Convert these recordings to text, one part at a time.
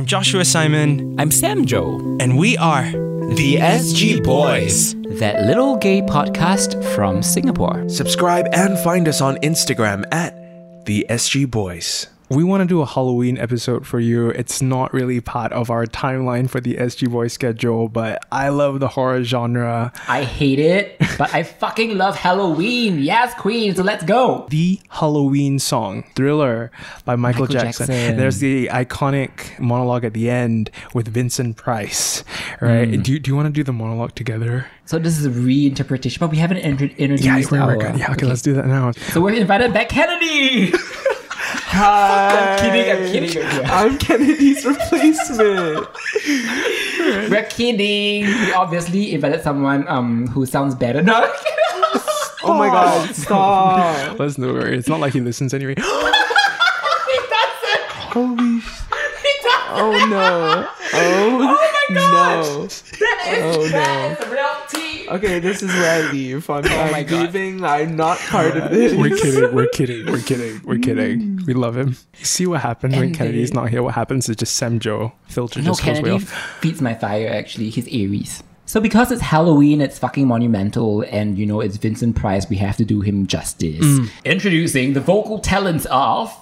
I'm Joshua Simon, I'm Sam Joe, and we are the SG Boys. that little gay podcast from Singapore. Subscribe and find us on Instagram at the SG Boys. We want to do a Halloween episode for you. It's not really part of our timeline for the SG Boys schedule, but I love the horror genre. I hate it, but I fucking love Halloween. Yes, Queen, so let's go. The Halloween song, Thriller by Michael, Michael Jackson. Jackson. There's the iconic monologue at the end with Vincent Price, right? Mm. Do, you- do you want to do the monologue together? So this is a reinterpretation, but we haven't intro- introduced Yeah, our... Yeah, okay, let's do that now. So we're invited back Kennedy. Hi. I'm kidding, I'm kidding. Yeah. I'm Kennedy's replacement. We're kidding. We obviously invited someone um who sounds better. No. Oh my god, stop. Let's no worry. It's not like he listens anyway. Holy sh- Oh no. Oh, oh no. Oh no. real tea. Okay, this is where I leave. I'm, oh, I'm my God. leaving. I'm not part of this. We're kidding. We're kidding. We're kidding. We're kidding. We love him. You see what happened when And Kennedy's not here? What happens is just Sam Joe filter No, just goes way Kennedy off. feeds my fire actually. He's Aries. So because it's Halloween, it's fucking monumental, and you know it's Vincent Price, we have to do him justice. Mm. Introducing the vocal talents of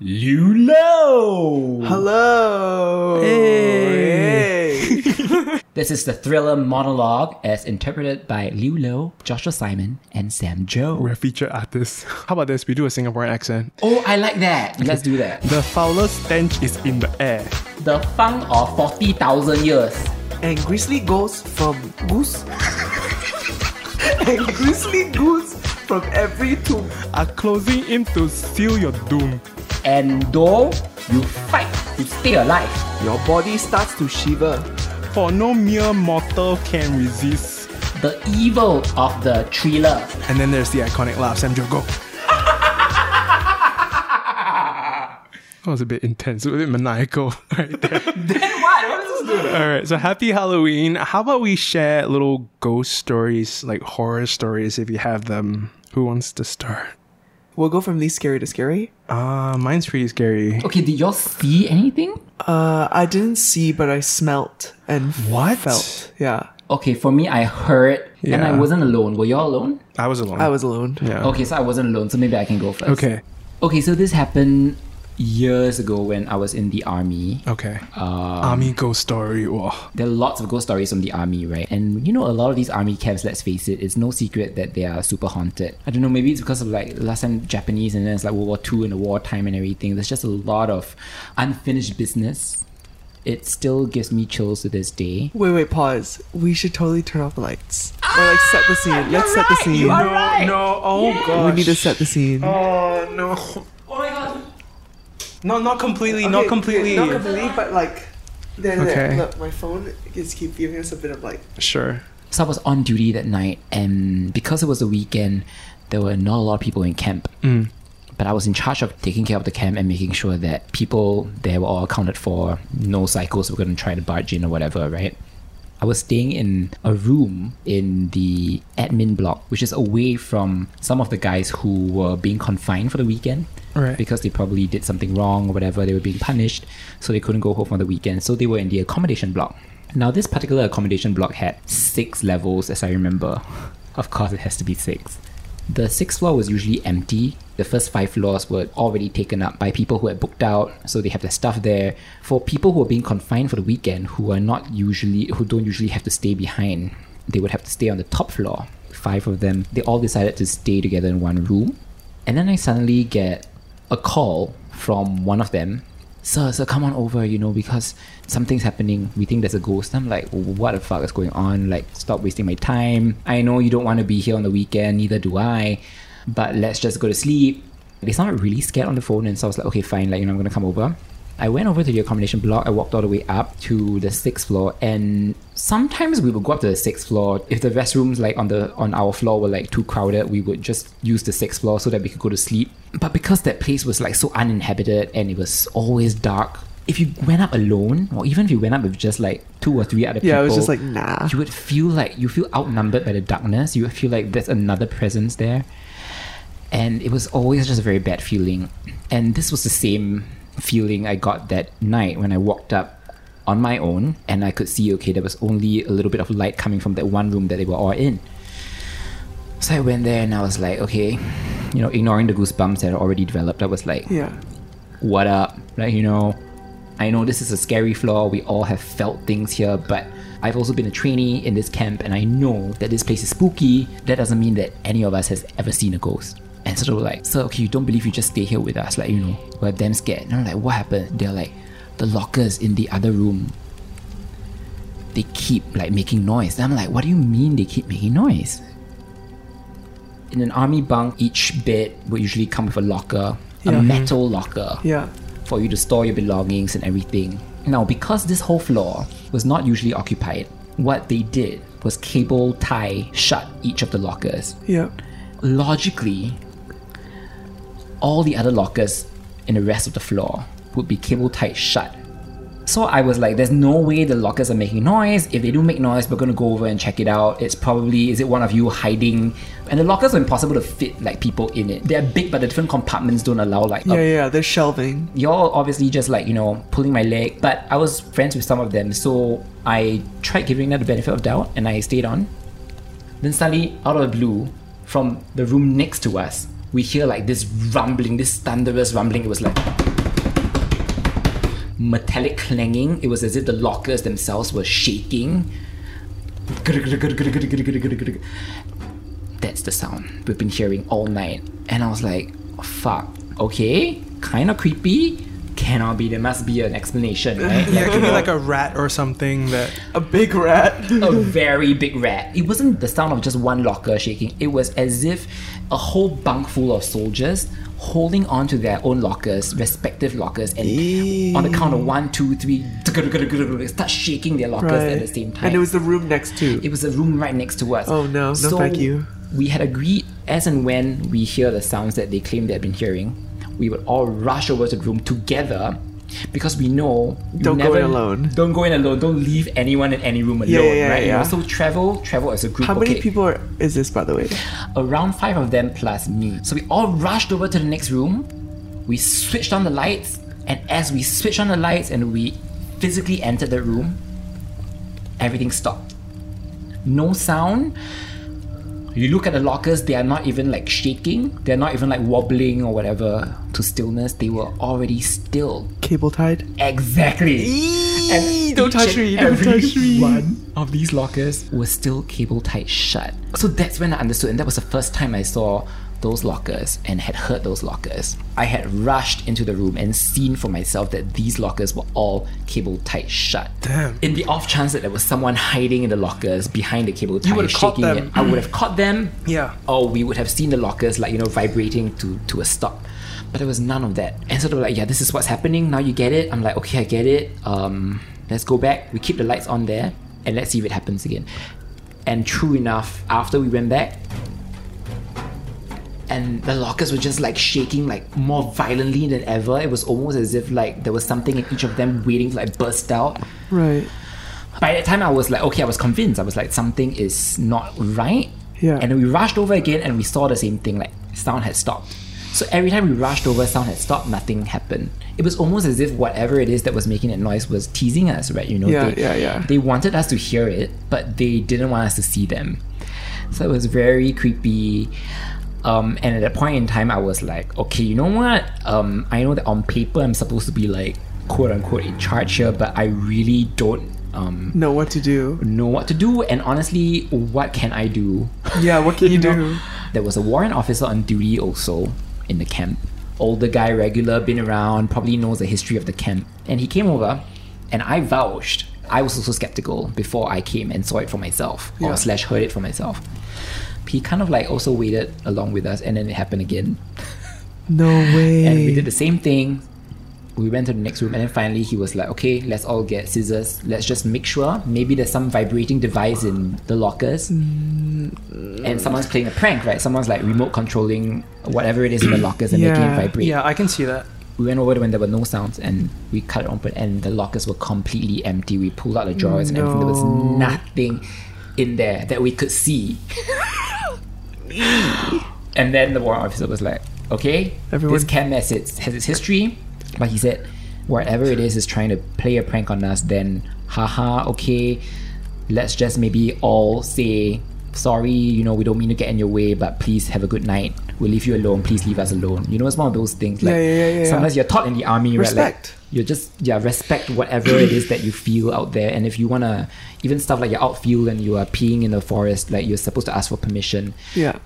lewloh. Hello. Hey. This is the thriller monologue as interpreted by lewloh, Joshua Simon, and Sam Joe. We're featured artists. How about this? We do a Singaporean accent. Oh, I like that. Let's do that. The foulest stench is in the air. The funk of 40,000 years. and Grizzly Goose from Goose. and Grizzly Goose from every tomb. Are closing in to seal your doom. And though you fight to stay alive, Your body starts to shiver. For no mere mortal can resist. the evil of the thriller. And then there's the iconic laugh. Sam Joe, go. That was a bit intense, a bit maniacal right there. Then what? What is this doing? All right, so happy Halloween. How about we share little ghost stories, like horror stories, if you have them? Who wants to start? We'll go from least scary to scary. Uh, mine's pretty scary. Okay, did y'all see anything? Uh, I didn't see, but I smelt and What? felt. Yeah, Okay, for me, I heard, and I wasn't alone. Were y'all alone? I was alone. I was alone. Yeah. Okay, so I wasn't alone, so maybe I can go first. Okay. Okay, so this happened years ago when I was in the army. Okay. Uh, Army ghost story. Whoa. There are lots of ghost stories from the army, right? And you know, a lot of these army camps, let's face it, it's no secret that they are super haunted. I don't know, maybe it's because of like last time Japanese and then it's like World War II and the wartime and everything. There's just a lot of unfinished business. It still gives me chills to this day. Wait, wait, pause. We should totally turn off the lights. or like set the scene. Let's set the scene. you are right. No. Oh gosh. We need to set the scene. Oh no. No, not completely. not Okay, completely. Not completely, but like. There, there. Okay. Look, my phone is keep giving us a bit of like. Sure. So I was on duty that night, and because it was a weekend, there were not a lot of people in camp. Mm. But I was in charge of taking care of the camp and making sure that people there were all accounted for. No cycles were going to try to barge in or whatever, right? I was staying in a room in the admin block, which is away from some of the guys who were being confined for the weekend. Right. Because they probably did something wrong or whatever, they were being punished, so they couldn't go home for the weekend. So they were in the accommodation block. Now, this particular accommodation block had six levels, as I remember. Of course, it has to be six. The sixth floor was usually empty. The first five floors were already taken up by people who had booked out, so they have their stuff there. For people who are being confined for the weekend, who are not usually, who don't usually have to stay behind, they would have to stay on the top floor. Five of them, they all decided to stay together in one room. And then I suddenly get a call from one of them sir, sir, come on over, you know, because something's happening. We think there's a ghost. I'm like, what the fuck is going on? Like, stop wasting my time. I know you don't want to be here on the weekend, neither do I, but let's just go to sleep. They sounded really scared on the phone, and so I was like, okay, fine, like, you know, I'm gonna come over. I went over to the accommodation block. I walked all the way up to the sixth floor, and sometimes we would go up to the sixth floor. If the restrooms like on the on our floor were like too crowded, we would just use the sixth floor so that we could go to sleep. But because that place was like so uninhabited and it was always dark, if you went up alone, or even if you went up with just like two or three other people, Yeah, it was just like, nah. you would feel like you feel outnumbered by the darkness. You would feel like there's another presence there, and it was always just a very bad feeling. And this was the same feeling I got that night when I walked up on my own and I could see, okay, there was only a little bit of light coming from that one room that they were all in. So I went there and I was like, okay, you know, ignoring the goosebumps that had already developed, I was like, Yeah. what up? Like, you know, I know this is a scary floor. We all have felt things here, but I've also been a trainee in this camp and I know that this place is spooky. That doesn't mean that any of us has ever seen a ghost. And so they were like, sir, okay, you don't believe you just stay here with us. Like, you know, we're damn scared. And I'm like, what happened? They're like, the lockers in the other room, they keep like making noise. And I'm like, what do you mean they keep making noise? In an army bunk, each bed would usually come with a locker, a metal locker Yeah. for you to store your belongings and everything. Now, because this whole floor was not usually occupied, what they did was cable tie shut each of the lockers. Yeah. Logically, all the other lockers in the rest of the floor would be cable tied shut. So I was like, there's no way the lockers are making noise. If they do make noise, we're gonna go over and check it out. It's probably, is it one of you hiding? And the lockers are impossible to fit like people in it. They're big, but the different compartments don't allow like Yeah, a yeah, they're shelving. y'all obviously just like you know pulling my leg but i was friends with some of them so i tried giving them the benefit of doubt and i stayed on then suddenly out of the blue from the room next to us we hear like this rumbling this thunderous rumbling it was like metallic clanging it was as if the lockers themselves were shaking that's the sound we've been hearing all night. And I was like, fuck, okay, kind of creepy. Cannot be, there must be an explanation, right? Yeah, it could be like a rat or something that. A big rat. a very big rat. It wasn't the sound of just one locker shaking, it was as if a whole bunk full of soldiers holding on to their own lockers, respective lockers, and on the count of one, two, three, start shaking their lockers at the same time. And it was the room next to. It was the room right next to us. Oh, no. No, thank you. We had agreed as and when we hear the sounds that they claim they had been hearing, we would all rush over to the room together because we know Don't go never, in alone. Don't go in alone. Don't leave anyone in any room alone, Yeah, yeah, right? You know, yeah. so travel, travel as a group. How many okay. people are, is this, by the way? Around five of them plus me. So we all rushed over to the next room. We switched on the lights, and as we switched on the lights and we physically entered the room, everything stopped. No sound. You look at the lockers, they are not even like shaking. They're not even like wobbling or whatever to stillness. They were already still. Cable tied? Exactly. Eee, don't touch me, don't touch me. One of these lockers was still cable tied shut. So that's when I understood, and that was the first time I saw those lockers and had heard those lockers. I had rushed into the room and seen for myself that these lockers were all cable tight shut. Damn. In the off chance that there was someone hiding in the lockers behind the cable tie, caught shaking them. it, I would have caught them. Yeah. Or we would have seen the lockers like you know vibrating to to a stop. But there was none of that. And so they were like, yeah, this is what's happening. Now you get it. I'm like, okay, I get it. Um, let's go back. We keep the lights on there and let's see if it happens again. And true enough, after we went back, and the lockers were just like shaking like more violently than ever. It was almost as if like there was something in each of them waiting to like burst out. Right. By that time, I was like, okay, I was convinced. I was like, something is not right. Yeah. And then we rushed over again, and we saw the same thing. Like sound had stopped. So every time we rushed over, sound had stopped. Nothing happened. It was almost as if whatever it is that was making that noise was teasing us, right? You know, Yeah, they, yeah, yeah. They wanted us to hear it, but they didn't want us to see them. So it was very creepy. Um, and at that point in time, I was like, okay, you know what? Um, I know that on paper I'm supposed to be like quote unquote in charge here, but I really don't um, Know what to do. know what to do. And honestly, what can I do? Yeah, what can you know? do? There was a warrant officer on duty also in the camp. Older guy, regular, been around, probably knows the history of the camp. And he came over, and I vouched. I was also skeptical before I came and saw it for myself, Yeah. or slash heard it for myself. He kind of like also waited along with us, and then it happened again. No way. And we did the same thing. We went to the next room, and then finally he was like, "Okay, let's all get scissors. Let's just make sure. Maybe there's some vibrating device in the lockers, mm. and someone's playing a prank, right? Someone's like remote controlling whatever it is in the lockers and making it vibrate." Yeah, I can see that. We went over when there were no sounds, and we cut it open, and the lockers were completely empty. We pulled out the drawers and everything. There was nothing in there that we could see. and then the warrant officer was like, "Okay, Everyone- this camp has its has its history. But he said, whatever it is is trying to play a prank on us, then haha, okay, let's just maybe all say sorry, you know, we don't mean to get in your way, but please have a good night. We'll leave you alone. Please leave us alone. You know, it's one of those things like Yeah, yeah, yeah, yeah, sometimes you're taught in the army, right? Like, Respect. you're just yeah, respect whatever it is that you feel out there. And if you wanna even stuff like you're outfield and you are peeing in the forest, like you're supposed to ask for permission Yeah.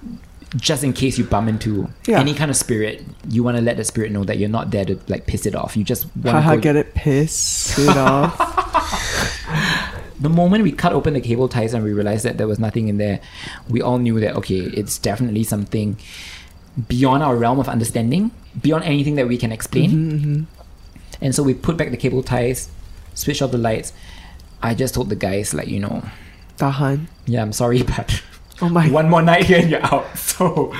just in case you bump into Yeah. any kind of spirit, you want to let the spirit know that you're not there to like piss it off. You just want to get it piss it off. the moment we cut open the cable ties and we realized that there was nothing in there, we all knew that okay, it's definitely something beyond our realm of understanding, beyond anything that we can explain. Mm-hmm, And so we put back the cable ties, switched off the lights. I just told the guys like you know, Tahan. yeah, I'm sorry, but Oh my one more night here and you're out. So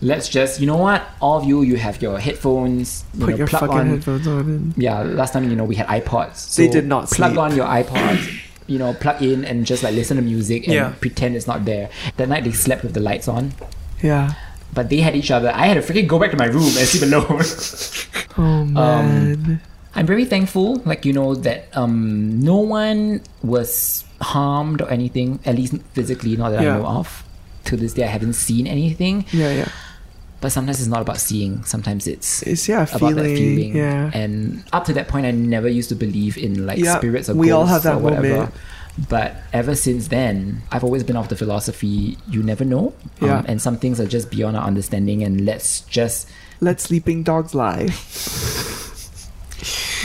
let's just, you know what? All of you, you have your headphones. You Put know, your plug fucking on. headphones on and Yeah, last time you know we had iPods. They did not plug sleep. on your iPods. You know, plug in and just like listen to music and Yeah. pretend it's not there. That night they slept with the lights on, yeah. But they had each other. I had to freaking go back to my room and sleep alone. Oh Um, man. I'm very thankful, like you know, that um no one was harmed or anything, at least physically, not that Yeah. I know of. To this day, I haven't seen anything. yeah, yeah. But sometimes it's not about seeing. Sometimes it's It's yeah, about feeling. that feeling. Yeah. And up to that point, I never used to believe in like Yeah, spirits or we all ghosts have that or whatever. moment. But ever since then, I've always been of the philosophy you never know. Um, and some things are just beyond our understanding. And let's just, Let sleeping dogs lie.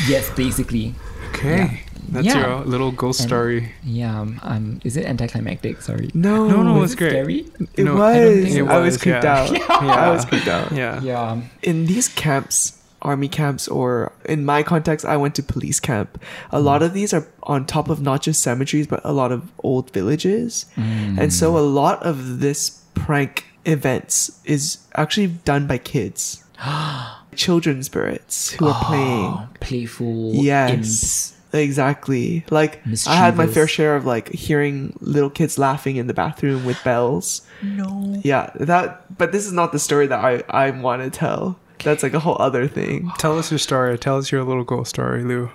yes, basically. Okay. That's Yeah. your little ghost And- story. Yeah. Um, um, is it anticlimactic? Sorry. No, No, no, Was it's it great. Scary? It No, was. I I, don't think it was, was, creeped yeah. out. Yeah. I was creeped out. Yeah. Yeah. um, In these camps, army camps, or in my context, I went to police camp. A lot of these are on top of not just cemeteries, but a lot of old villages. Hmm. And so a lot of this prank events is actually done by kids. Children spirits who are ah, playing. Oh, playful Yes. imps. Exactly. Like I had my fair share of like hearing little kids laughing in the bathroom with bells. No. Yeah, that but this is not the story that I I want to tell. That's like a whole other thing. Tell us your story. Tell us your little ghost story, Lou.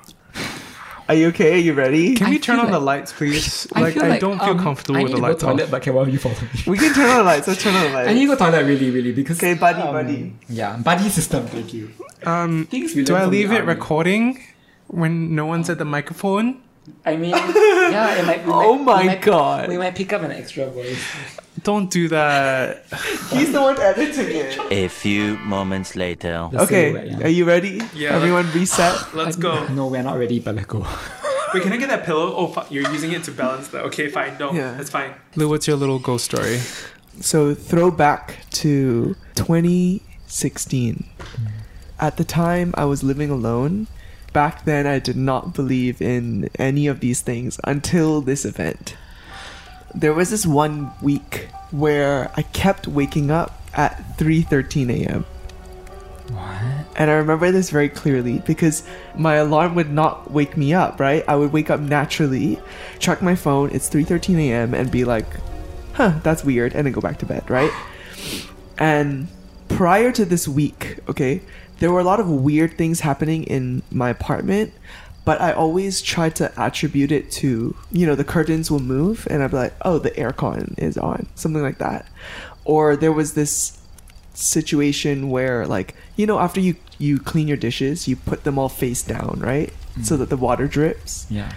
Are you okay? Are you ready? Can I we turn feel on the lights, please? I like, feel I like, don't feel um, comfortable I need to go toilet, off. but can one of you follow me? We can turn on the lights. Let's turn on the lights. I need to go toilet really, really because Okay, buddy, um, buddy. Yeah, buddy system. Thank you. Um, Things we do I leave it army. recording when no one's at the microphone? I mean, yeah, it might. we Oh might- my we might- God. we might pick up an extra voice. Don't do that. He's the one editing it. A few moments later. The Okay, silhouette, yeah. are you ready? Yeah. Everyone reset. Let's go. No, we're not ready, but let's go. Wait, can I get that pillow? Oh, fuck, you're using it to balance that. Okay, fine. No, Yeah. that's fine. Lou, what's your little ghost story? So throwback to 2016. At the time, I was living alone. Back then, I did not believe in any of these things until this event. There was this one week where I kept waking up at 3:13 a.m. What? And I remember this very clearly because my alarm would not wake me up, right? I would wake up naturally, check my phone, it's 3:13 a.m. and be like, "Huh, that's weird," and then go back to bed, right? And prior to this week, okay, there were a lot of weird things happening in my apartment, but I always try to attribute it to, you know, the curtains will move and I'd be like, "Oh, the aircon is on." Something like that. Or there was this situation where like you know after you you clean your dishes you put them all face down right mm. so that the water drips Yeah.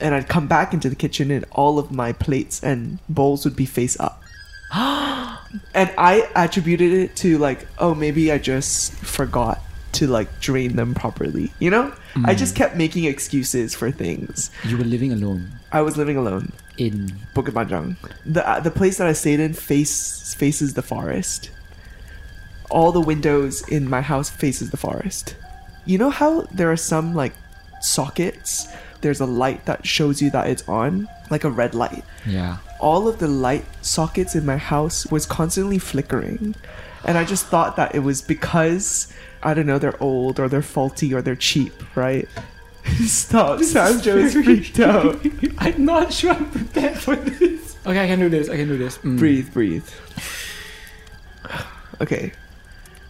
and i'd come back into the kitchen and all of my plates and bowls would be face up and i attributed it to like oh maybe i just forgot to like drain them properly you know i just kept making excuses for things You were living alone i was living alone in. Bukit Panjang. The uh, the place that I stayed in face faces the forest. All the windows in my house faces the forest. You know how there are some like sockets. There's a light that shows you that it's on, like a red light. Yeah. All of the light sockets in my house was constantly flickering, and I just thought that it was because I don't know they're old or they're faulty or they're cheap, right? Stop, Sam Joe is freaked out. I'm not sure I'm prepared for this. Okay, I can do this. I can do this. Mm. breathe breathe okay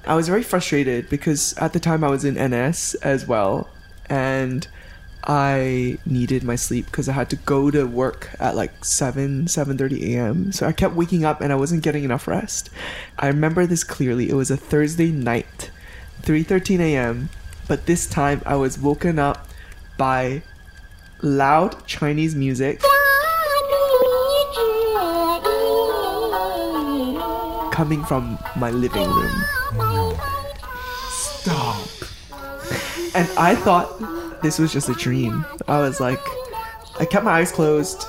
I was very frustrated because at the time I was in NS as well, and I needed my sleep because I had to go to work at like 7 7:30 a.m. So I kept waking up and I wasn't getting enough rest. I remember this clearly. It was a Thursday night, 3:13 a.m., but this time I was woken up by loud Chinese music coming from my living room. Stop. And I thought this was just a dream. I was like, I kept my eyes closed.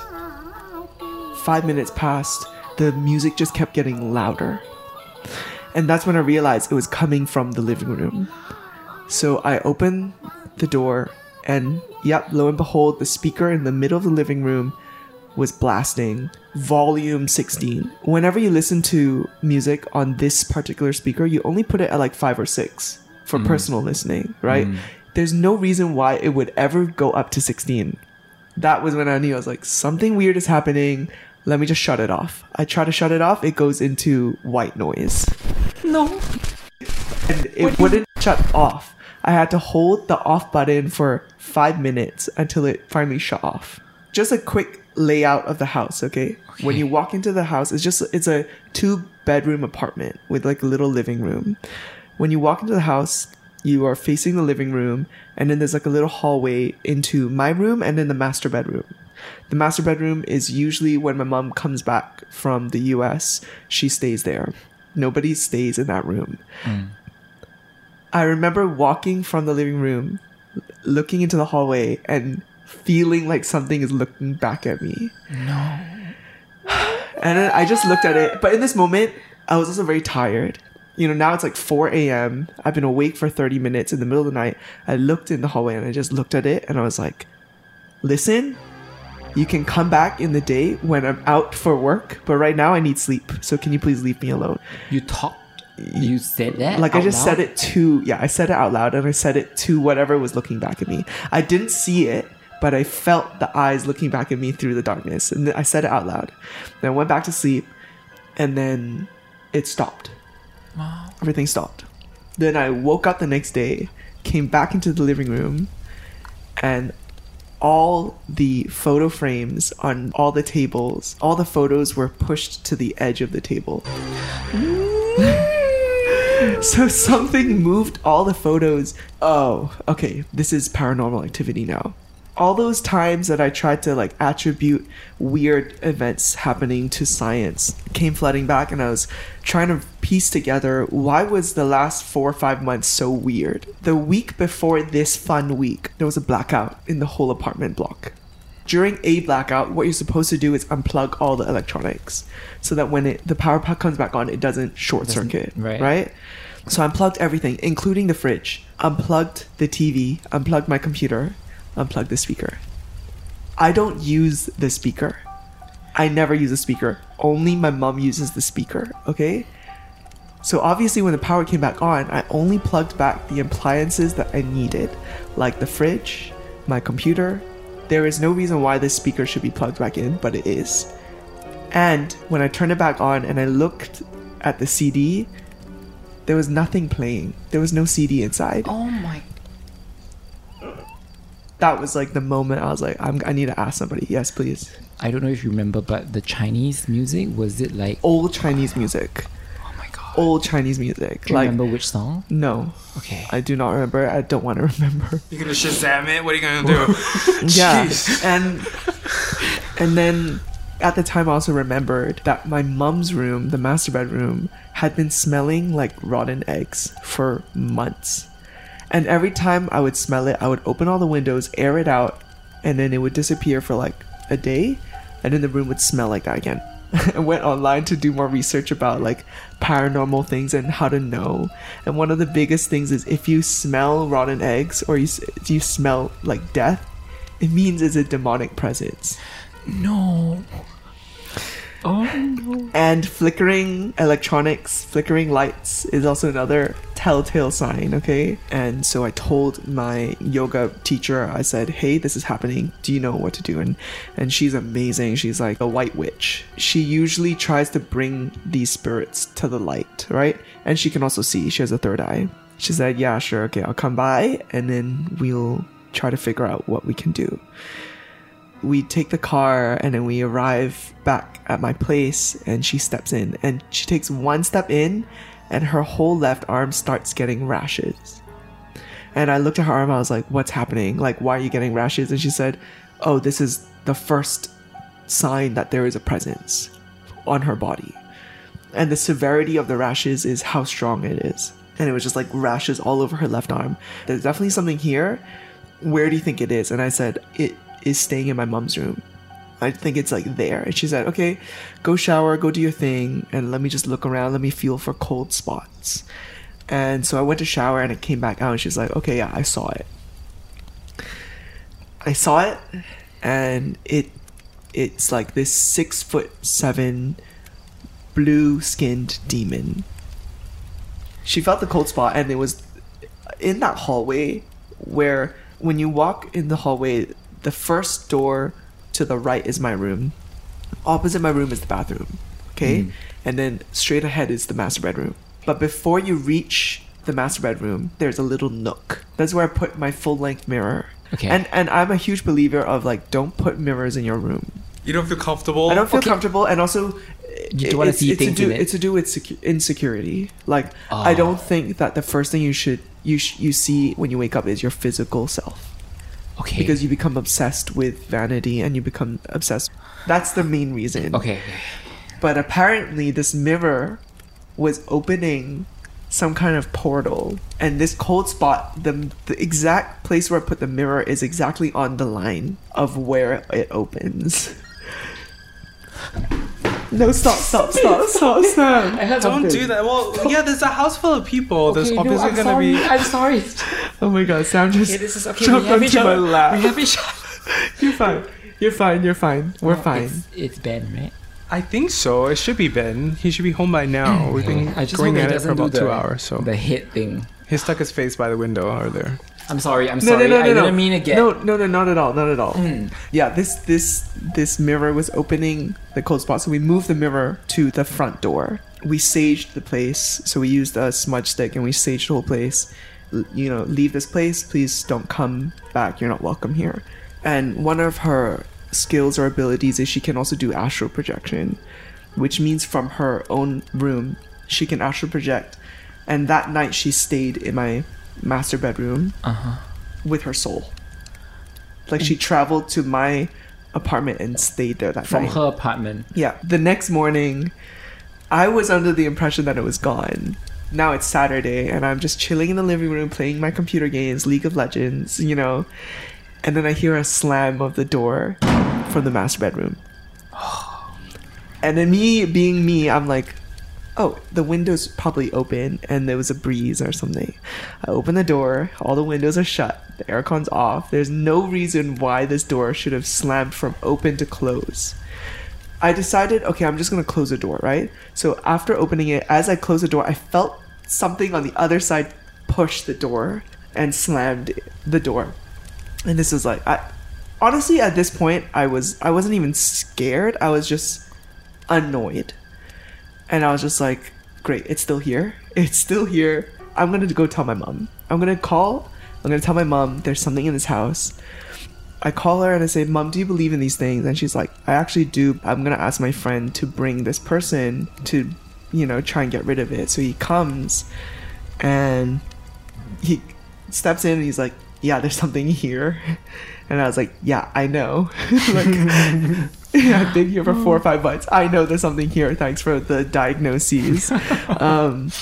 Five minutes passed. The music just kept getting louder. And that's when I realized it was coming from the living room. So I opened the door, and yep, lo and behold, the speaker in the middle of the living room was blasting volume 16. Whenever you listen to music on this particular speaker, you only put it at like 5 or 6 for mm-hmm. personal listening, right? Mm-hmm. There's no reason why it would ever go up to 16. That was when I knew I was like, something weird is happening. Let me just shut it off. I try to shut it off, it goes into white noise. No. And it wouldn't shut off. I had to hold the off button for five minutes until it finally shut off. Just a quick layout of the house, okay? When you walk into the house, it's just it's a two bedroom apartment with like a little living room. When you walk into the house, you are facing the living room, and then there's like a little hallway into my room and then the master bedroom. The master bedroom is usually when my mom comes back from the US, she stays there. Nobody stays in that room. Mm. I remember walking from the living room, looking into the hallway, and feeling like something is looking back at me. No. And then I just looked at it. But in this moment, I was also very tired. You know, now it's like 4 a.m. I've been awake for 30 minutes in the middle of the night. I looked in the hallway and I just looked at it and I was like, listen, you can come back in the day when I'm out for work, but right now I need sleep. So can you please leave me alone? You talked. You said that. like I just loud? said it to yeah, I said it out loud and I said it to whatever was looking back at me. I didn't see it, but I felt the eyes looking back at me through the darkness, and then I said it out loud. Then I went back to sleep, and then it stopped. Wow. Everything stopped. Then I woke up the next day, came back into the living room, and all the photo frames on all the tables, all the photos were pushed to the edge of the table. So something moved all the photos. Oh, okay. This is paranormal activity now. All those times that I tried to like attribute weird events happening to science came flooding back, and I was trying to piece together why was the last four or five months so weird. The week before this fun week, there was a blackout in the whole apartment block during a blackout, what you're supposed to do is unplug all the electronics so that when it, the power pack comes back on, it doesn't short circuit. right. Right? So I unplugged everything, including the fridge, unplugged the TV, unplugged my computer, unplugged the speaker. I don't use the speaker. I never use a speaker. Only my mom uses the speaker, okay? So obviously when the power came back on, I only plugged back the appliances that I needed, like the fridge, my computer. There is no reason why this speaker should be plugged back in, but it is. And when I turned it back on and I looked at the CD, there was nothing playing. There was no CD inside. Oh my. That was like the moment I was like, I'm, I need to ask somebody. Yes, please. I don't know if you remember, but the Chinese music was it like? Old Chinese music. Oh my god. Old Chinese music. Do you like, remember which song? no. Okay. I do not remember. I don't want to remember. You're gonna Shazam it? What are you gonna do? Yeah. And and then at the time I also remembered that my mom's room, the master bedroom, had been smelling like rotten eggs for months. And every time I would smell it, I would open all the windows, air it out, and then it would disappear for like a day, and then the room would smell like that again. I went online to do more research about like paranormal things and how to know. And one of the biggest things is if you smell rotten eggs or you you smell like death, it means it's a demonic presence. no. Oh no. And flickering electronics, flickering lights is also another telltale sign, okay? And so I told my yoga teacher, I said, "Hey, this is happening. Do you know what to do?" And and she's amazing. She's like a white witch. She usually tries to bring these spirits to the light, right? And she can also see. She has a third eye. She said, "Yeah, sure. Okay, I'll come by and then we'll try to figure out what we can do." We take the car and then we arrive back at my place and she steps in. And she takes one step in and her whole left arm starts getting rashes. And i looked at her arm i was like what's happening? Like why are you getting rashes? And she said oh this is the first sign that there is a presence on her body. And the severity of the rashes is how strong it is. And it was just like rashes all over her left arm. There's definitely something here. Where do you think it is? And i said it is staying in my mom's room. I think it's like there. And she said, okay, go shower, go do your thing, and let me just look around, let me feel for cold spots. And so I went to shower and I came back out and she's like, okay, yeah, I saw it. I saw it and it it's like this six foot seven blue skinned demon. She felt the cold spot and it was in that hallway where when you walk in the hallway the first door to the right is my room. Opposite my room is the bathroom. Okay? Mm. And then straight ahead is the master bedroom. But before you reach the master bedroom, there's a little nook. That's where I put my full length mirror. Okay. And and I'm a huge believer of like don't put mirrors in your room. You don't feel comfortable. I don't feel Okay. comfortable, and also You don't wanna see it's things to do, in it. It's to do with secu- insecurity. Like I Oh. don't think that the first thing you should you sh- you see when you wake up is your physical self Okay. because you become obsessed with vanity and you become obsessed. That's the main reason. Okay. But apparently, this mirror was opening some kind of portal, and this cold spot, the the exact place where I put the mirror is exactly on the line of where it opens. No, stop, stop, stop, stop, stop. I have Don't do that. Well, yeah, there's a house full of people. there's Okay, no, obviously I'm gonna sorry. be. I'm sorry. Oh my god, Sam just Okay, this is okay. jumped onto each my lap. We have each other. You're fine. You're fine. You're fine. We're fine. It's, it's Ben, right? I think so. It should be Ben. He should be home by now. We've been I just going at it for about the, two hours. So the hit thing. he stuck his face by the window over there. I'm sorry. I'm No, sorry. no, no, no, I no. didn't mean again. No, no, no, not at all, not at all. Mm. Yeah, this this this mirror was opening the cold spot, so we moved the mirror to the front door. We saged the place, so we used a smudge stick and we saged the whole place. L- You know, leave this place, please don't come back. You're not welcome here. And one of her skills or abilities is she can also do astral projection, which means from her own room she can astral project. And that night she stayed in my master bedroom Uh huh. with her soul. Like she traveled to my apartment and stayed there that night. From night. her apartment. Yeah. The next morning, I was under the impression that it was gone. Now it's Saturday, and I'm just chilling in the living room playing my computer games, League of Legends, you know. And then I hear a slam of the door from the master bedroom. And then me being me, I'm like, oh, the window's probably open and there was a breeze or something. I open the door, all the windows are shut, the aircon's off. There's no reason why this door should have slammed from open to close. I decided, okay, I'm just gonna close the door, right? So after opening it, as I closed the door, I felt something on the other side push the door and slammed the door. And this is like, I honestly at this point, I was I wasn't even scared. I was just annoyed, and I was just like, great, it's still here. It's still here. I'm gonna go tell my mom. I'm gonna call. I'm gonna tell my mom there's something in this house. I call her and I say, Mom, do you believe in these things? And she's like, I actually do. I'm gonna ask my friend to bring this person to, you know, try and get rid of it. So he comes and he steps in and he's like, Yeah, there's something here. And I was like, Yeah, I know. like, I've been here for four or oh. five months. I know there's something here. Thanks for the diagnoses. um,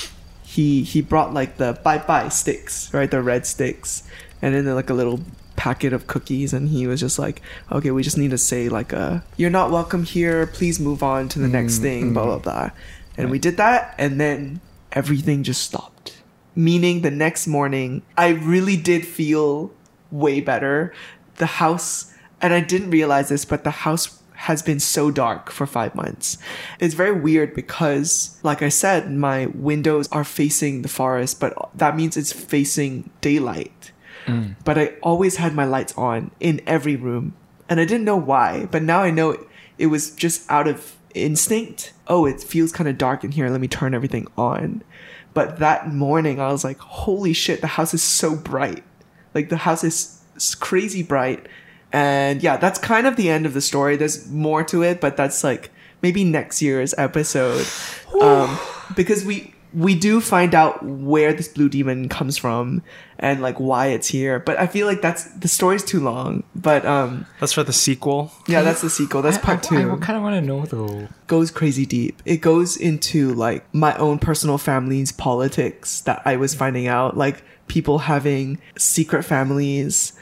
he he brought like the bye bye sticks, right? The red sticks, and then like a little packet of cookies. And he was just like, "Okay, we just need to say like a you're not welcome here. Please move on to the next mm, thing." Mm. Blah blah blah. And we did that, and then everything just stopped. Meaning the next morning, I really did feel way better. The house, and I didn't realize this, but the house has been so dark for five months. It's very weird because, like I said, my windows are facing the forest, but that means it's facing daylight. Mm. But I always had my lights on in every room, and I didn't know why. But now I know it, it was just out of instinct. Oh, it feels kind of dark in here. Let me turn everything on. But that morning, I was like, holy shit, the house is so bright. Like, the house is crazy bright. And yeah, that's kind of the end of the story. There's more to it, but that's like maybe next year's episode. um, because we we do find out where this blue demon comes from and like why it's here. But I feel like that's the story's too long. But um That's for the sequel. yeah, that's the sequel. That's part I, two I, kind of want to know though. goes crazy deep. It goes into like my own personal family's politics that I was finding out, like people having secret families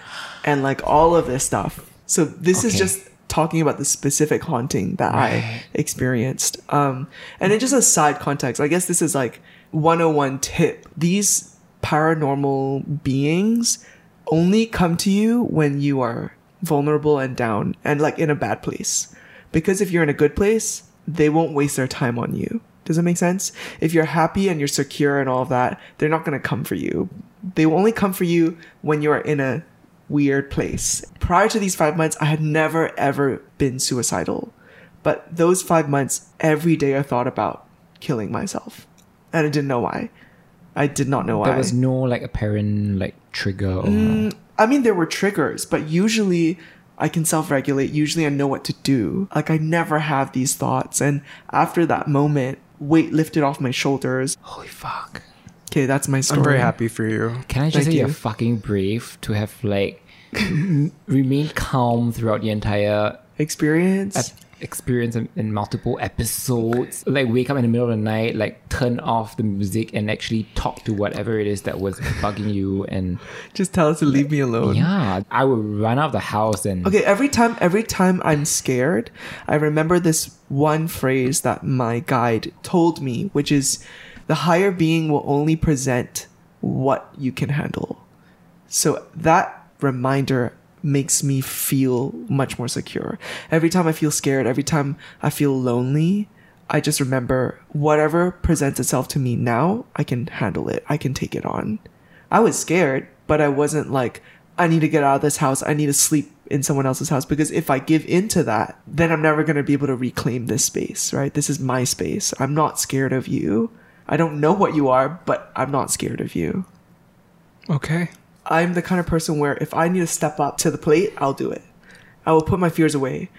and like all of this stuff. So this is just talking about the specific haunting that I experienced. Um and then just a side context. I guess this is like 101 tip. These paranormal beings only come to you when you are vulnerable and down and like in a bad place. Because if you're in a good place, they won't waste their time on you. Does that make sense? If you're happy and you're secure and all of that, they're not going to come for you. They will only come for you when you're in a weird place. Prior to these five months, I had never ever been suicidal. But those five months, every day I thought about killing myself. And I didn't know why. I did not know why. There was no like apparent like trigger. Or, Mm, I mean, there were triggers, but usually I can self regulate. Usually I know what to do. Like, I never have these thoughts. And after that moment, weight lifted off my shoulders. Holy fuck! Okay, that's my story. I'm very happy for you. Can I just Thank say you. you're fucking brave to have like m- remained calm throughout the entire Experience. ep- experience in, in multiple episodes. Like wake up in the middle of the night, like turn off the music and actually talk to whatever it is that was bugging you. And Just tell us to leave me alone. yeah, I would run out of the house and Okay, every time every time I'm scared, I remember this one phrase that my guide told me, which is the higher being will only present what you can handle. So that reminder makes me feel much more secure. Every time I feel scared, every time I feel lonely, I just remember whatever presents itself to me now, I can handle it. I can take it on. I was scared, but I wasn't like, I need to get out of this house. I need to sleep in someone else's house because if I give into that, then I'm never going to be able to reclaim this space, right? This is my space. I'm not scared of you. I don't know what you are, but I'm not scared of you. Okay. I'm the kind of person where if I need to step up to the plate, I'll do it. I will put my fears away.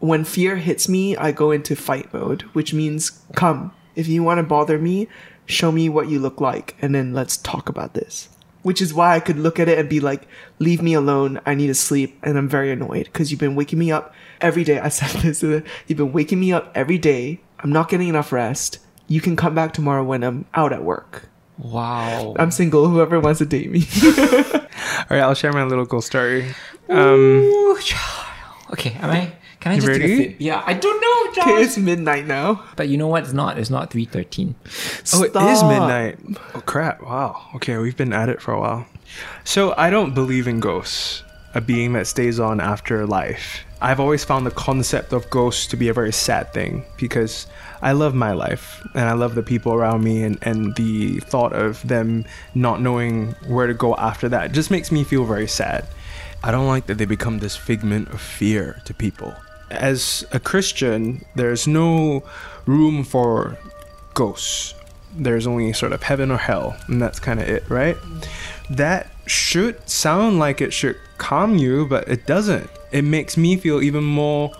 When fear hits me, I go into fight mode, which means come. If you want to bother me, show me what you look like, and then let's talk about this. Which is why I could look at it and be like, leave me alone. I need to sleep. And I'm very annoyed because you've been waking me up every day. I said this. You've been waking me up every day. I'm not getting enough rest. You can come back tomorrow when I'm out at work. wow. I'm single. Whoever wants to date me. All right, I'll share my little ghost story. Um, Ooh, child. Okay, am I? Can I just take a sip? Yeah, I don't know, Josh. Okay, it's midnight now. But you know what? It's not. It's not three thirteen. oh, it is midnight. Oh crap! Wow. Okay, we've been at it for a while. So I don't believe in ghosts, a being that stays on after life. I've always found the concept of ghosts to be a very sad thing because I love my life and I love the people around me and, and the thought of them not knowing where to go after that just makes me feel very sad. I don't like that they become this figment of fear to people. As a Christian, there's no room for ghosts. There's only sort of heaven or hell, and that's kind of it, right? That should sound like it should calm you, but it doesn't. It makes me feel even more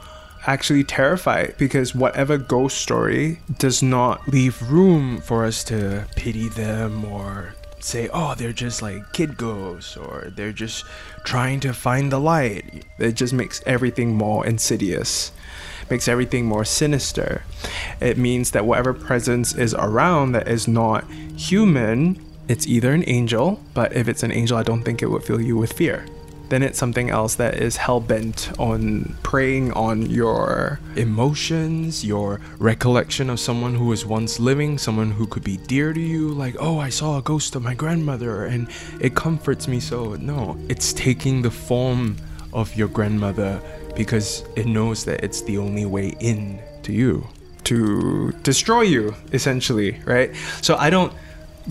actually terrified because whatever ghost story does not leave room for us to pity them or say, oh, they're just like kid ghosts or they're just trying to find the light. It just makes everything more insidious, makes everything more sinister. It means that whatever presence is around that is not human, it's either an angel, but if it's an angel, I don't think it would fill you with fear then it's something else that is hell bent on preying on your emotions, your recollection of someone who was once living, someone who could be dear to you. Like, oh, I saw a ghost of my grandmother and it comforts me so. No, it's taking the form of your grandmother because it knows that it's the only way in to you to destroy you essentially right so i don't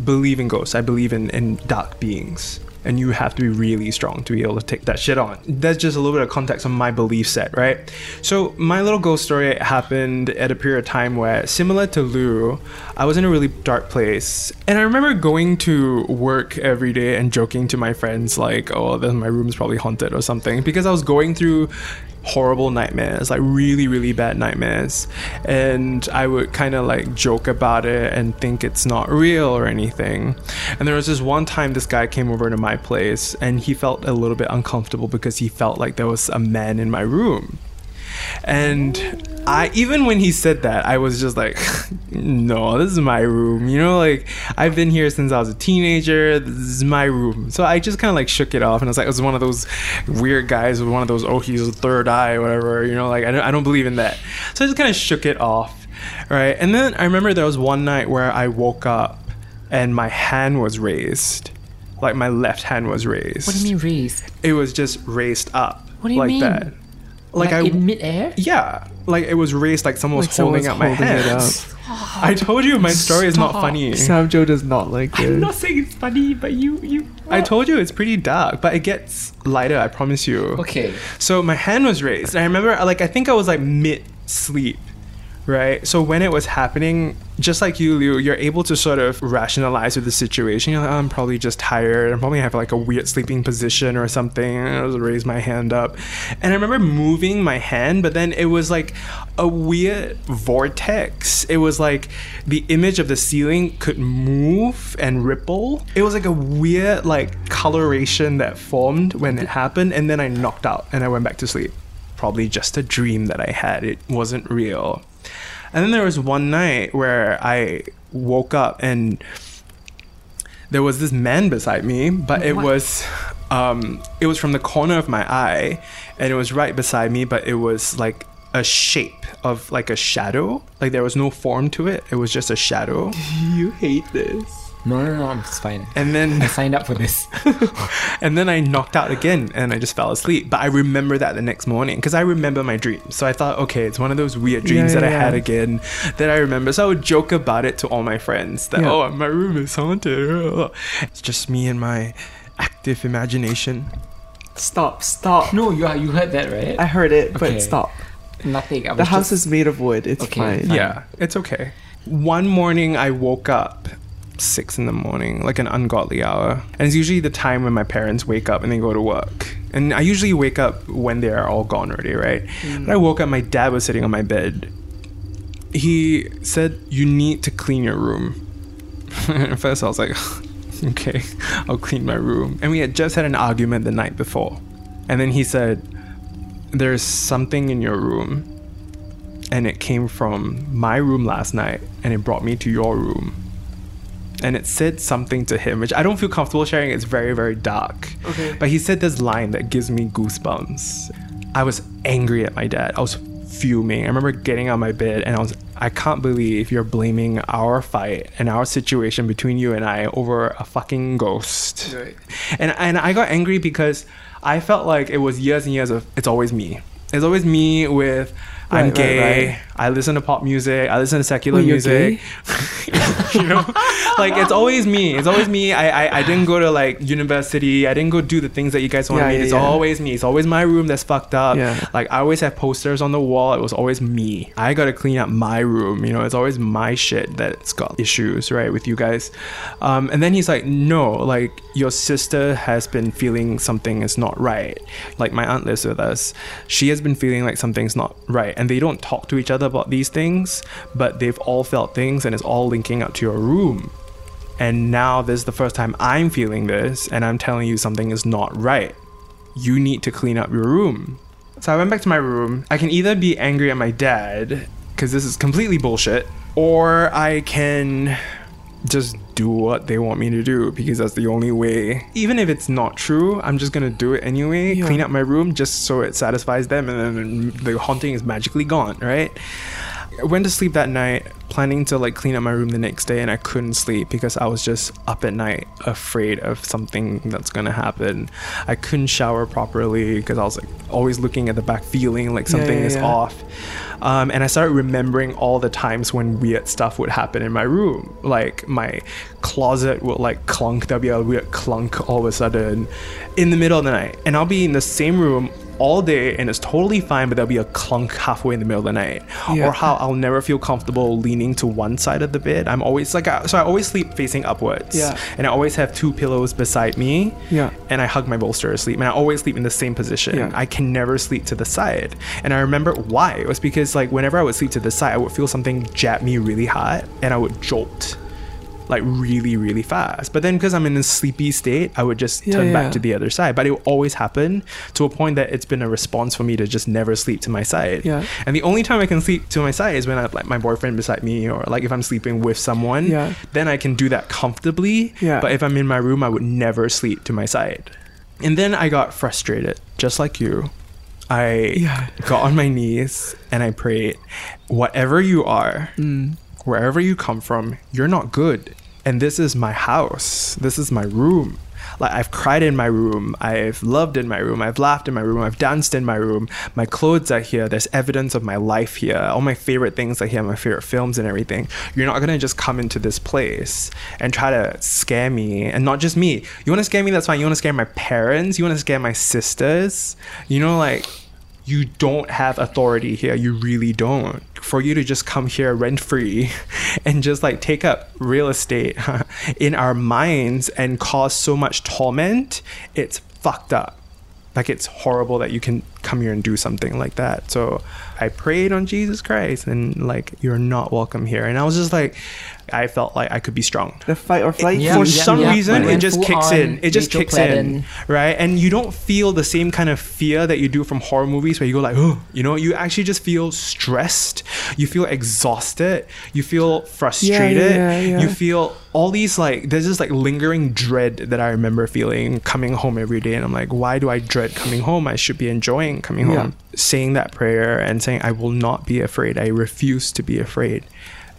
believe in ghosts i believe in, in dark beings and you have to be really strong to be able to take that shit on. That's just a little bit of context on my belief set, right? So my little ghost story happened at a period of time where, similar to Lou, I was in a really dark place, and I remember going to work every day and joking to my friends like, "Oh, then my room's probably haunted or something," because I was going through horrible nightmares, like really, really bad nightmares. And I would kind of like joke about it and think it's not real or anything. And there was this one time this guy came over to my place and he felt a little bit uncomfortable because he felt like there was a man in my room. And I even when he said that, I was just like, no, this is my room. You know, like I've been here since I was a teenager. This is my room. So I just kind of like shook it off, and I was like, it was one of those weird guys with one of those oh he's a third eye, or whatever. You know, like I don't, I don't believe in that. So I just kind of shook it off, right? And then I remember there was one night where I woke up and my hand was raised, like my left hand was raised. What do you mean raised? It was just raised up. What do you like mean? that. Like, Like, I in midair? yeah, like it was raised like someone was Like holding up my hands. I told you my story is not funny. Sam Joe does not like it. I'm not saying it's funny, but you you. I told you it's pretty dark, but it gets lighter. I promise you. Okay. So my hand was raised. And I remember, like, I think I was like mid sleep, right? So when it was happening, just like you, Liu, you're able to sort of rationalize with the situation. You're like, oh, I'm probably just tired. I'm probably have like a weird sleeping position or something. I just raise my hand up. And I remember moving my hand, but then it was like a weird vortex. It was like the image of the ceiling could move and ripple. It was like a weird, like, coloration that formed when it happened. And then I knocked out and I went back to sleep probably just a dream that I had. It wasn't real. And then there was one night where I woke up and there was this man beside me, but it What? was um it was from the corner of my eye and it was right beside me, but it was like a shape of like a shadow. Like there was no form to it. It was just a shadow. You hate this. No, no, no, I'm just fine. And then I signed up for this. and then I knocked out again and I just fell asleep. But I remember that the next morning because I remember my dream. So I thought, okay, it's one of those weird dreams Yeah, that I yeah, had again that I remember. So I would joke about it to all my friends that, Yeah. oh, my room is haunted. It's just me and my active imagination. Stop, stop. no, you are, you heard that right? I heard it, Okay. but stop. Nothing. I The house just- is made of wood. It's Okay, fine. fine. Yeah, it's okay. One morning I woke up six in the morning, like an ungodly hour. And it's usually the time when my parents wake up and they go to work. And I usually wake up when they're all gone already, right? Mm. But I woke up, my dad was sitting on my bed. He said, You need to clean your room. At first I was like, Okay, I'll clean my room. And we had just had an argument the night before. And then he said, There's something in your room and it came from my room last night and it brought me to your room and it said something to him which i don't feel comfortable sharing it's very very dark Okay. but he said this line that gives me goosebumps i was angry at my dad i was fuming i remember getting on my bed and i was i can't believe you're blaming our fight and our situation between you and i over a fucking ghost Right. and and I got angry because I felt like it was years and years of it's always me. It's always me with I'm Right, right, gay. right. I listen to pop music. I listen to secular Wait, music. you know, like it's always me. It's always me. I, I I didn't go to like university. I didn't go do the things that you guys want Yeah, me. yeah, it's yeah. always me. It's always my room that's fucked up. Yeah. Like I always have posters on the wall. It was always me. I got to clean up my room. You know, it's always my shit that's got issues, right, with you guys. Um, and then he's like, no, like your sister has been feeling something is not right. Like my aunt lives with us. She has been feeling like something's not right, and they don't talk to each other about these things, but they've all felt things, and it's all linking up to your room. And now this is the first time I'm feeling this, and I'm telling you something is not right. You need to clean up your room. So I went back to my room. I can either be angry at my dad, because this is completely bullshit, or I can just do what they want me to do because that's the only way. Even if it's not true, I'm just gonna do it anyway. Yeah. Clean up my room just so it satisfies them, and then the haunting is magically gone, right? I went to sleep that night planning to like clean up my room the next day and I couldn't sleep because I was just up at night afraid of something that's gonna happen. I couldn't shower properly because I was like always looking at the back feeling like something yeah, is yeah. off. Um, and I started remembering all the times when weird stuff would happen in my room. Like my closet would like clunk, there'll be a weird clunk all of a sudden in the middle of the night. And I'll be in the same room all day and it's totally fine, but there'll be a clunk halfway in the middle of the night. Yeah. Or how I'll never feel comfortable leaning to one side of the bed. I'm always like, I- so I always sleep facing upwards. Yeah. And I always have two pillows beside me. Yeah. And I hug my bolster to sleep. And I always sleep in the same position. Yeah. I can never sleep to the side. And I remember why. It was because like whenever I would sleep to the side, I would feel something jab me really hard and I would jolt like really, really fast. But then because I'm in a sleepy state, I would just Yeah, turn yeah. back to the other side. But it will always happen to a point that it's been a response for me to just never sleep to my side. Yeah. And the only time I can sleep to my side is when I have like my boyfriend beside me or like if I'm sleeping with someone. Yeah. Then I can do that comfortably. Yeah. But if I'm in my room, I would never sleep to my side. And then I got frustrated, just like you. I Yeah. got on my knees and I prayed, whatever you are, Mm. wherever you come from, you're not good. And this is my house. This is my room. Like I've cried in my room, I've loved in my room, I've laughed in my room, I've danced in my room. My clothes are here. There's evidence of my life here. All my favorite things are here, my favorite films and everything. You're not gonna just come into this place and try to scare me. And not just me. You wanna scare me, that's fine. You wanna scare my parents, you wanna scare my sisters. You know, like you don't have authority here. You really don't. For you to just come here rent free and just like take up real estate in our minds and cause so much torment, it's fucked up. Like it's horrible that you can come here and do something like that. So I prayed on Jesus Christ and like you're not welcome here. And I was just like I felt like I could be strong The fight or flight. Yeah, for yeah, some yeah. reason Like it just kicks in it just kicks in Platten. right and you don't feel the same kind of fear that you do from horror movies where you go like oh you know you actually just feel stressed you feel exhausted you feel frustrated yeah, yeah. you feel all these like there's this like lingering dread that i remember feeling coming home every day and i'm like why do i dread coming home i should be enjoying coming Yeah. home saying that prayer and saying i will not be afraid. I refuse to be afraid.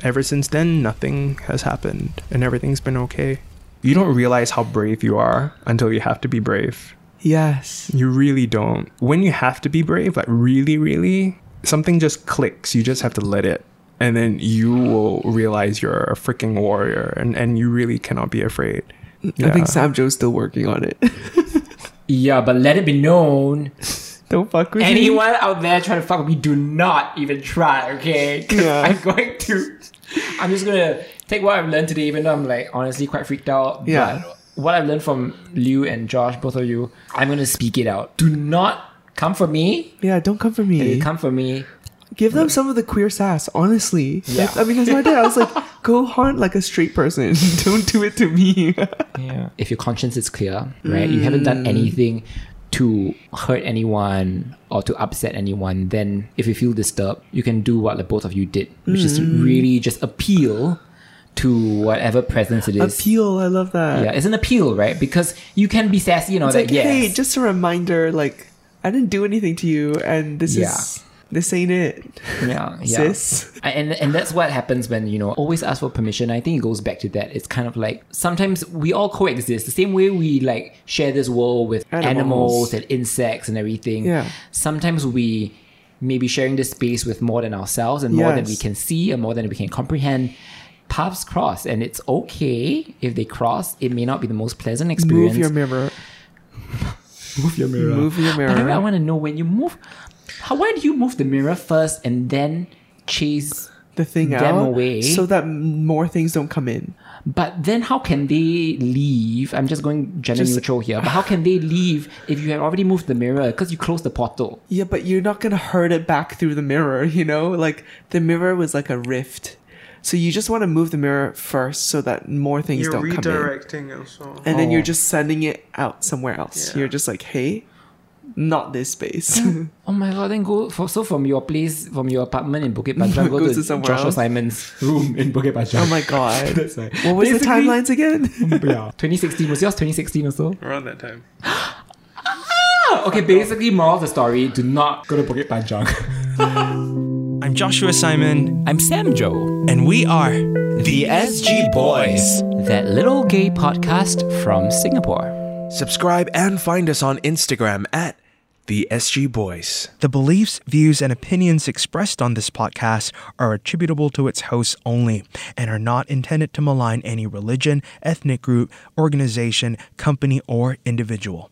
Ever since then nothing has happened and everything's been okay. You don't realize how brave you are until you have to be brave. Yes. you really don't. When you have to be brave like really really something just clicks. You just have to let it. And then you will realize you're a freaking warrior and, and you really cannot be afraid. I think Sam Joe's still working on it. Yeah, but let it be known, Don't fuck with me. anyone out there trying to fuck with me, do not even try, okay? Yeah. I'm going to. I'm just gonna take what I've learned today, even though I'm like honestly quite freaked out. Yeah. But what I've learned from Liu and Josh, both of you, I'm gonna speak it out. Do not come for me. Yeah, don't come for me. come for me, Give them some of the queer sass, honestly. Yeah. That's- I mean, that's I did. I was like, go haunt like a straight person. don't do it to me. yeah. if your conscience is clear, right? You mm. haven't done anything to hurt anyone or to upset anyone, then if you feel disturbed, you can do what the both of you did, which is hmm. really just appeal to whatever presence it is. Appeal, I love that. Yeah, it's an appeal, right? Because you can be sassy and all It's that. like, yes. hey, just a reminder, like, I didn't do anything to you, and this Yeah. is this ain't it, yeah, yeah. sis. And and that's what happens when you know always ask for permission. I think it goes back to that. It's kind of like sometimes we all coexist the same way we like share this world with Animals. animals, and insects and everything. Yeah. Sometimes we maybe sharing this space with more than ourselves and more than we can see and more than we can comprehend. Paths cross, and it's okay if they cross. It may not be the most pleasant experience. Move your mirror. Move your mirror. Move your But I, want to know when you move, how why do you move the mirror first and then chase? The thing them out away. so that more things don't come in. But then how can they leave? I'm just going gender Just- neutral here. But how can they leave if you have already moved the mirror because you closed the portal? Yeah, but you're not gonna hurt it back through the mirror, you know? Like the mirror was like a rift. So you just want to move the mirror first so that more things you're don't come in. redirecting also And then oh. you're Oh. just sending it out somewhere else. Yeah. You're just like, hey, not this space. Oh my god! Then go for so from your place, from your apartment in Bukit Panjang, go Go to, to Joshua else. Simon's room in Bukit Panjang. oh my god. That's right. What was the timelines again? Um, yeah. 2016 was yours. 2016 or so. around that time ah! Okay, basically, moral of the story: do not go to Bukit Panjang. I'm Joshua Simon, I'm Sam Joe, and we are the SG Boys. that little gay podcast from Singapore. Subscribe and find us on Instagram at the SG Boys. The beliefs, views, and opinions expressed on this podcast are attributable to its hosts only and are not intended to malign any religion, ethnic group, organization, company, or individual.